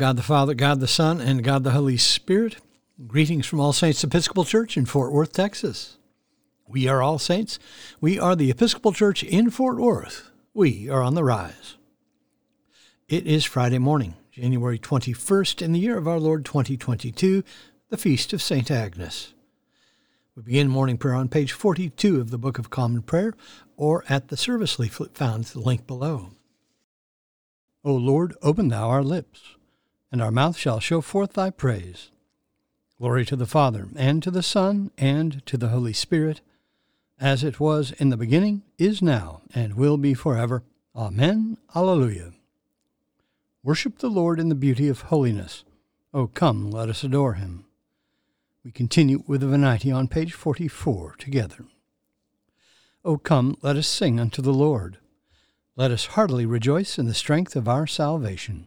God the Father, God the Son, and God the Holy Spirit, greetings from All Saints Episcopal Church in Fort Worth, Texas. We are All Saints. We are the Episcopal Church in Fort Worth. We are on the rise. It is Friday morning, January 21st, in the year of our Lord 2022, the Feast of St. Agnes. We begin morning prayer on page 42 of the Book of Common Prayer or at the service leaflet found at the link below. O Lord, open thou our lips, and our mouth shall show forth thy praise. Glory to the Father, and to the Son, and to the Holy Spirit, as it was in the beginning, is now, and will be forever. Amen. Alleluia. Worship the Lord in the beauty of holiness. O come, let us adore him. We continue with the Venite on page 44 together. O come, let us sing unto the Lord. Let us heartily rejoice in the strength of our salvation.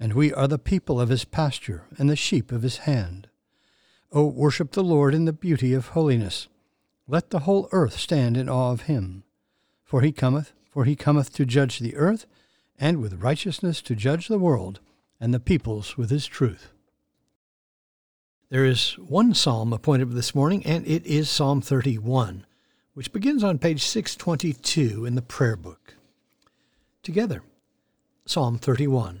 and we are the people of his pasture and the sheep of his hand. O worship the Lord in the beauty of holiness. Let the whole earth stand in awe of him. For he cometh, for he cometh to judge the earth, and with righteousness to judge the world, and the peoples with his truth. There is one psalm appointed this morning, and it is Psalm 31 which begins on page 622 in the prayer book. Together, Psalm 31.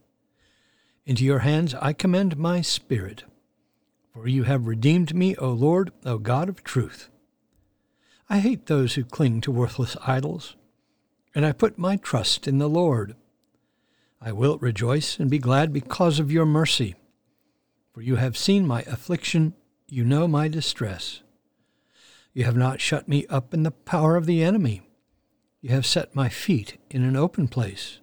Into your hands I commend my spirit, for you have redeemed me, O Lord, O God of truth. I hate those who cling to worthless idols, and I put my trust in the Lord. I will rejoice and be glad because of your mercy, for you have seen my affliction, you know my distress. You have not shut me up in the power of the enemy. You have set my feet in an open place.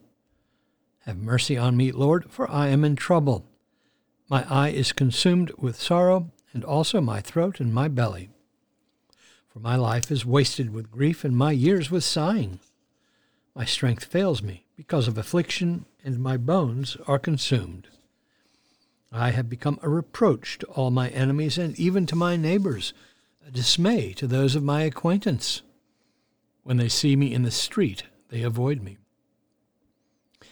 Have mercy on me, Lord, for I am in trouble. My eye is consumed with sorrow, and also my throat and my belly. For my life is wasted with grief, and my years with sighing. My strength fails me because of affliction, and my bones are consumed. I have become a reproach to all my enemies, and even to my neighbors a dismay to those of my acquaintance. When they see me in the street, they avoid me.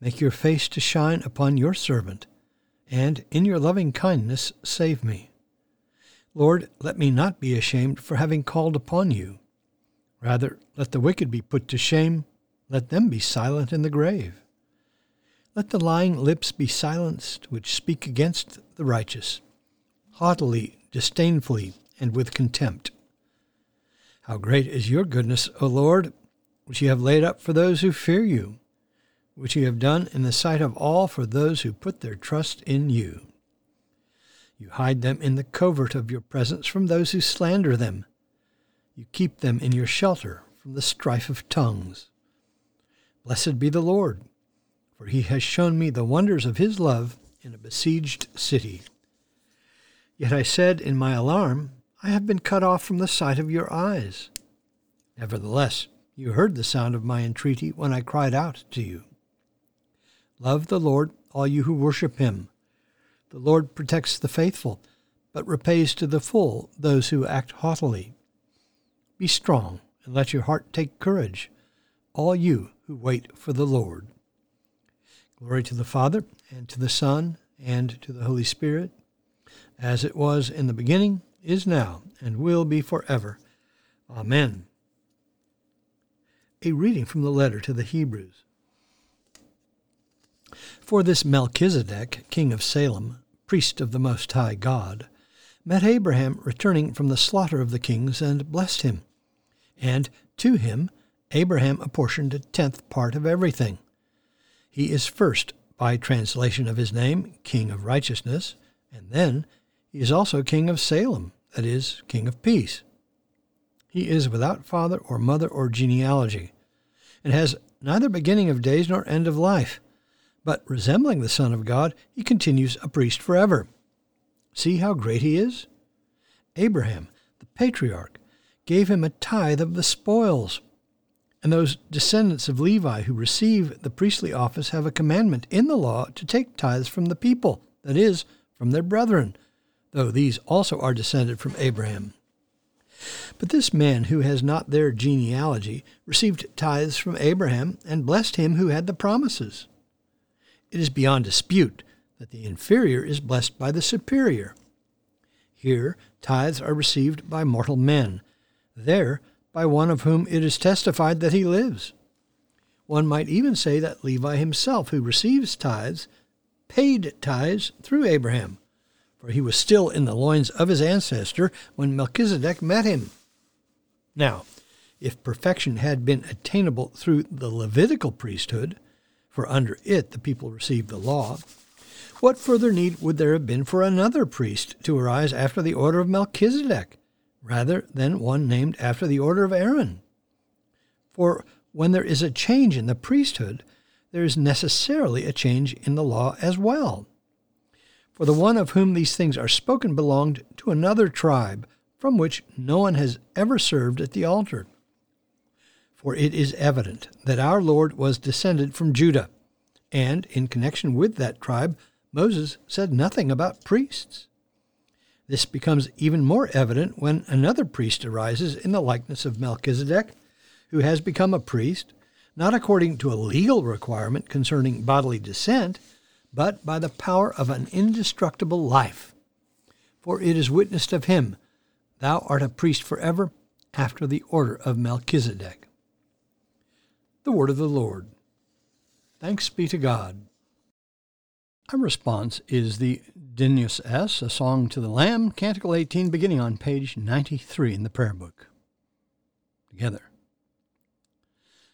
Make your face to shine upon your servant, and in your loving kindness save me. Lord, let me not be ashamed for having called upon you. Rather, let the wicked be put to shame, let them be silent in the grave. Let the lying lips be silenced which speak against the righteous. Haughtily, disdainfully, and with contempt. How great is your goodness, O Lord, which you have laid up for those who fear you, which you have done in the sight of all for those who put their trust in you. You hide them in the covert of your presence from those who slander them. You keep them in your shelter from the strife of tongues. Blessed be the Lord, for he has shown me the wonders of his love in a besieged city. Yet I said in my alarm, I have been cut off from the sight of your eyes. Nevertheless, you heard the sound of my entreaty when I cried out to you. Love the Lord, all you who worship him. The Lord protects the faithful, but repays to the full those who act haughtily. Be strong, and let your heart take courage, all you who wait for the Lord. Glory to the Father, and to the Son, and to the Holy Spirit, as it was in the beginning, is now, and will be forever. Amen. A reading from the letter to the Hebrews. For this Melchizedek, king of Salem, priest of the Most High God, met Abraham returning from the slaughter of the kings and blessed him. And to him Abraham apportioned a tenth part of everything. He is first, by translation of his name, King of Righteousness, and then he is also King of Salem, that is, King of Peace. He is without father or mother or genealogy, and has neither beginning of days nor end of life. But resembling the Son of God, he continues a priest forever. See how great he is? Abraham, the patriarch, gave him a tithe of the spoils. And those descendants of Levi who receive the priestly office have a commandment in the law to take tithes from the people, that is, from their brethren, though these also are descended from Abraham. But this man who has not their genealogy received tithes from Abraham and blessed him who had the promises. It is beyond dispute that the inferior is blessed by the superior. Here, tithes are received by mortal men, there, by one of whom it is testified that he lives. One might even say that Levi himself, who receives tithes, paid tithes through Abraham, for he was still in the loins of his ancestor when Melchizedek met him. Now, if perfection had been attainable through the Levitical priesthood, for under it the people received the law, what further need would there have been for another priest to arise after the order of Melchizedek, rather than one named after the order of Aaron? For when there is a change in the priesthood, there is necessarily a change in the law as well. For the one of whom these things are spoken belonged to another tribe, from which no one has ever served at the altar. For it is evident that our Lord was descended from Judah, and in connection with that tribe, Moses said nothing about priests. This becomes even more evident when another priest arises in the likeness of Melchizedek, who has become a priest, not according to a legal requirement concerning bodily descent, but by the power of an indestructible life. For it is witnessed of him, Thou art a priest forever, after the order of Melchizedek. The word of the Lord. Thanks be to God. Our response is the Dignus Es, a song to the Lamb, Canticle 18, beginning on page 93 in the prayer book. Together.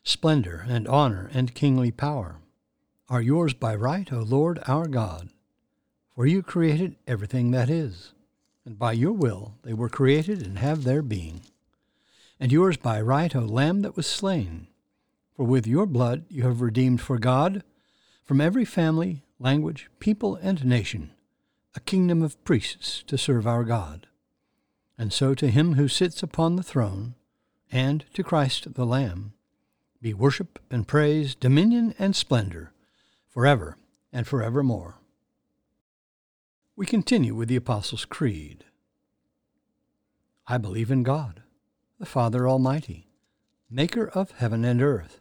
Splendor and honor and kingly power are yours by right, O Lord our God, for you created everything that is, and by your will they were created and have their being. And yours by right, O Lamb that was slain, for with your blood you have redeemed for God from every family, language, people, and nation a kingdom of priests to serve our God. And so to him who sits upon the throne, and to Christ the Lamb, be worship and praise, dominion and splendor, forever and forevermore. We continue with the Apostles' Creed. I believe in God, the Father Almighty, maker of heaven and earth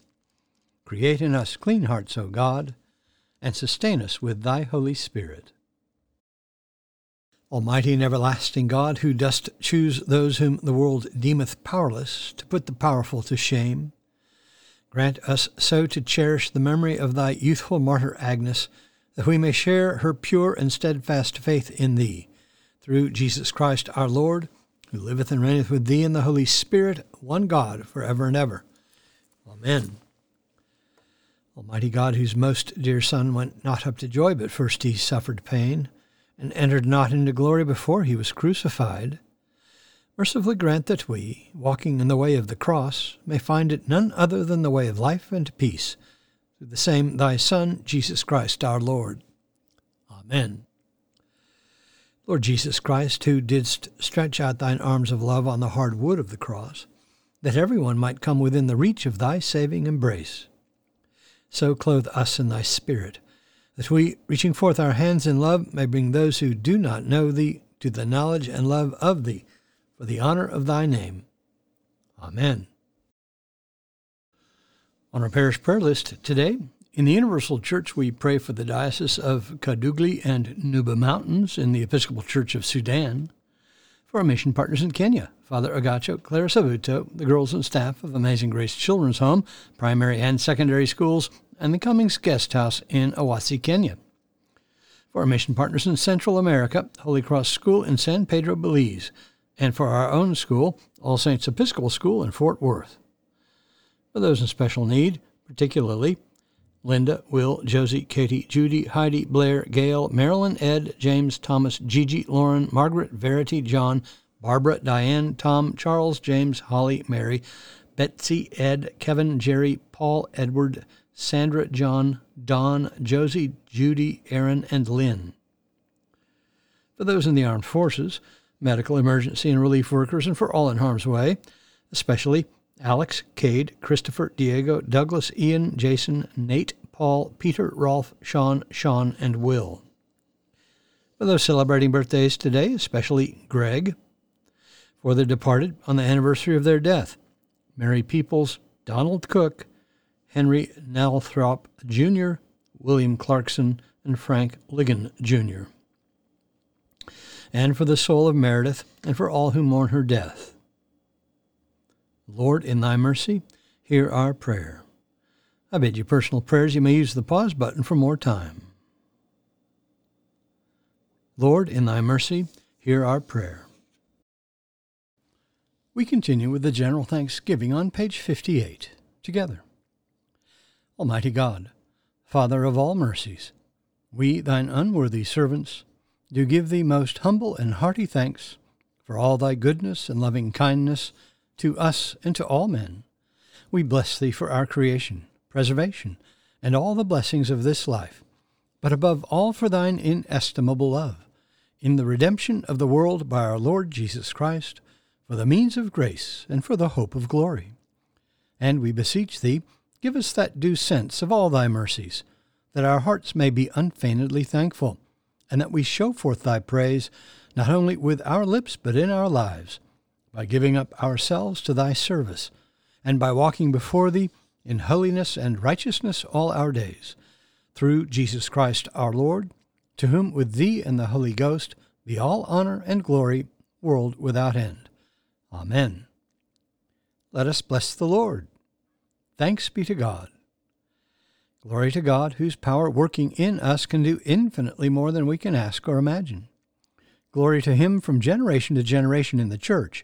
Create in us clean hearts, O God, and sustain us with thy Holy Spirit. Almighty and everlasting God, who dost choose those whom the world deemeth powerless to put the powerful to shame, grant us so to cherish the memory of thy youthful martyr Agnes, that we may share her pure and steadfast faith in thee, through Jesus Christ our Lord, who liveth and reigneth with thee in the Holy Spirit, one God, for ever and ever. Amen. Almighty God, whose most dear Son went not up to joy, but first he suffered pain, and entered not into glory before he was crucified, mercifully grant that we, walking in the way of the cross, may find it none other than the way of life and peace, through the same thy Son, Jesus Christ our Lord. Amen. Lord Jesus Christ, who didst stretch out thine arms of love on the hard wood of the cross, that everyone might come within the reach of thy saving embrace, so clothe us in thy Spirit that we, reaching forth our hands in love, may bring those who do not know thee to the knowledge and love of thee, for the honor of thy name. Amen. On our parish prayer list today, in the Universal Church, we pray for the Diocese of Kadugli and Nuba Mountains in the Episcopal Church of Sudan, for our mission partners in Kenya, Father Agacho, Clara Savuto, the girls and staff of Amazing Grace Children's Home, primary and secondary schools, and the Cummings Guest House in Awasi, Kenya. For our mission partners in Central America, Holy Cross School in San Pedro, Belize, and for our own school, All Saints Episcopal School in Fort Worth. For those in special need, particularly Linda, Will, Josie, Katie, Judy, Heidi, Blair, Gail, Marilyn, Ed, James, Thomas, Gigi, Lauren, Margaret, Verity, John, Barbara, Diane, Tom, Charles, James, Holly, Mary, Betsy, Ed, Kevin, Jerry, Paul, Edward, Sandra, John, Don, Josie, Judy, Aaron, and Lynn. For those in the armed forces, medical, emergency, and relief workers, and for all in harm's way, especially Alex, Cade, Christopher, Diego, Douglas, Ian, Jason, Nate, Paul, Peter, Rolf, Sean, Sean, and Will. For those celebrating birthdays today, especially Greg, for the departed on the anniversary of their death, Mary Peoples, Donald Cook, Henry Nalthrop Jr., William Clarkson, and Frank Ligon Jr. And for the soul of Meredith, and for all who mourn her death. Lord, in thy mercy, hear our prayer. I bid you personal prayers. You may use the pause button for more time. Lord, in thy mercy, hear our prayer. We continue with the general thanksgiving on page 58 together. Almighty God, Father of all mercies, we, thine unworthy servants, do give thee most humble and hearty thanks for all thy goodness and loving kindness to us and to all men. We bless thee for our creation, preservation, and all the blessings of this life, but above all for thine inestimable love, in the redemption of the world by our Lord Jesus Christ, for the means of grace and for the hope of glory. And we beseech thee, Give us that due sense of all thy mercies, that our hearts may be unfeignedly thankful, and that we show forth thy praise not only with our lips but in our lives, by giving up ourselves to thy service, and by walking before thee in holiness and righteousness all our days, through Jesus Christ our Lord, to whom with thee and the Holy Ghost be all honor and glory, world without end. Amen. Let us bless the Lord. Thanks be to God. Glory to God, whose power working in us can do infinitely more than we can ask or imagine. Glory to him from generation to generation in the church